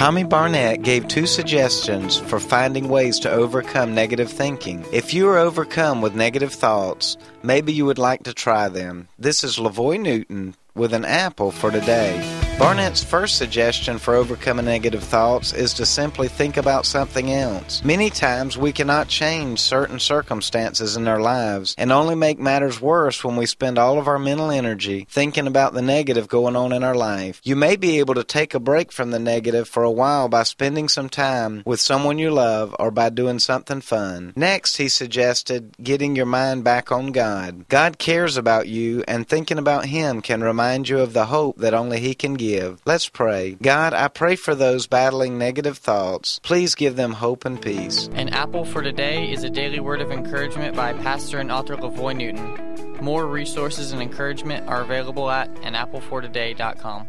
Tommy Barnett gave two suggestions for finding ways to overcome negative thinking. If you are overcome with negative thoughts, maybe you would like to try them. This is LaVoy Newton with an apple for today. Barnett's first suggestion for overcoming negative thoughts is to simply think about something else. Many times we cannot change certain circumstances in our lives and only make matters worse when we spend all of our mental energy thinking about the negative going on in our life. You may be able to take a break from the negative for a while by spending some time with someone you love or by doing something fun. Next, he suggested getting your mind back on God. God cares about you and thinking about Him can remind you of the hope that only He can give Let's pray. God, I pray for those battling negative thoughts. Please give them hope and peace. An Apple for Today is a daily word of encouragement by pastor and author LaVoy Newton. More resources and encouragement are available at anapplefortoday.com.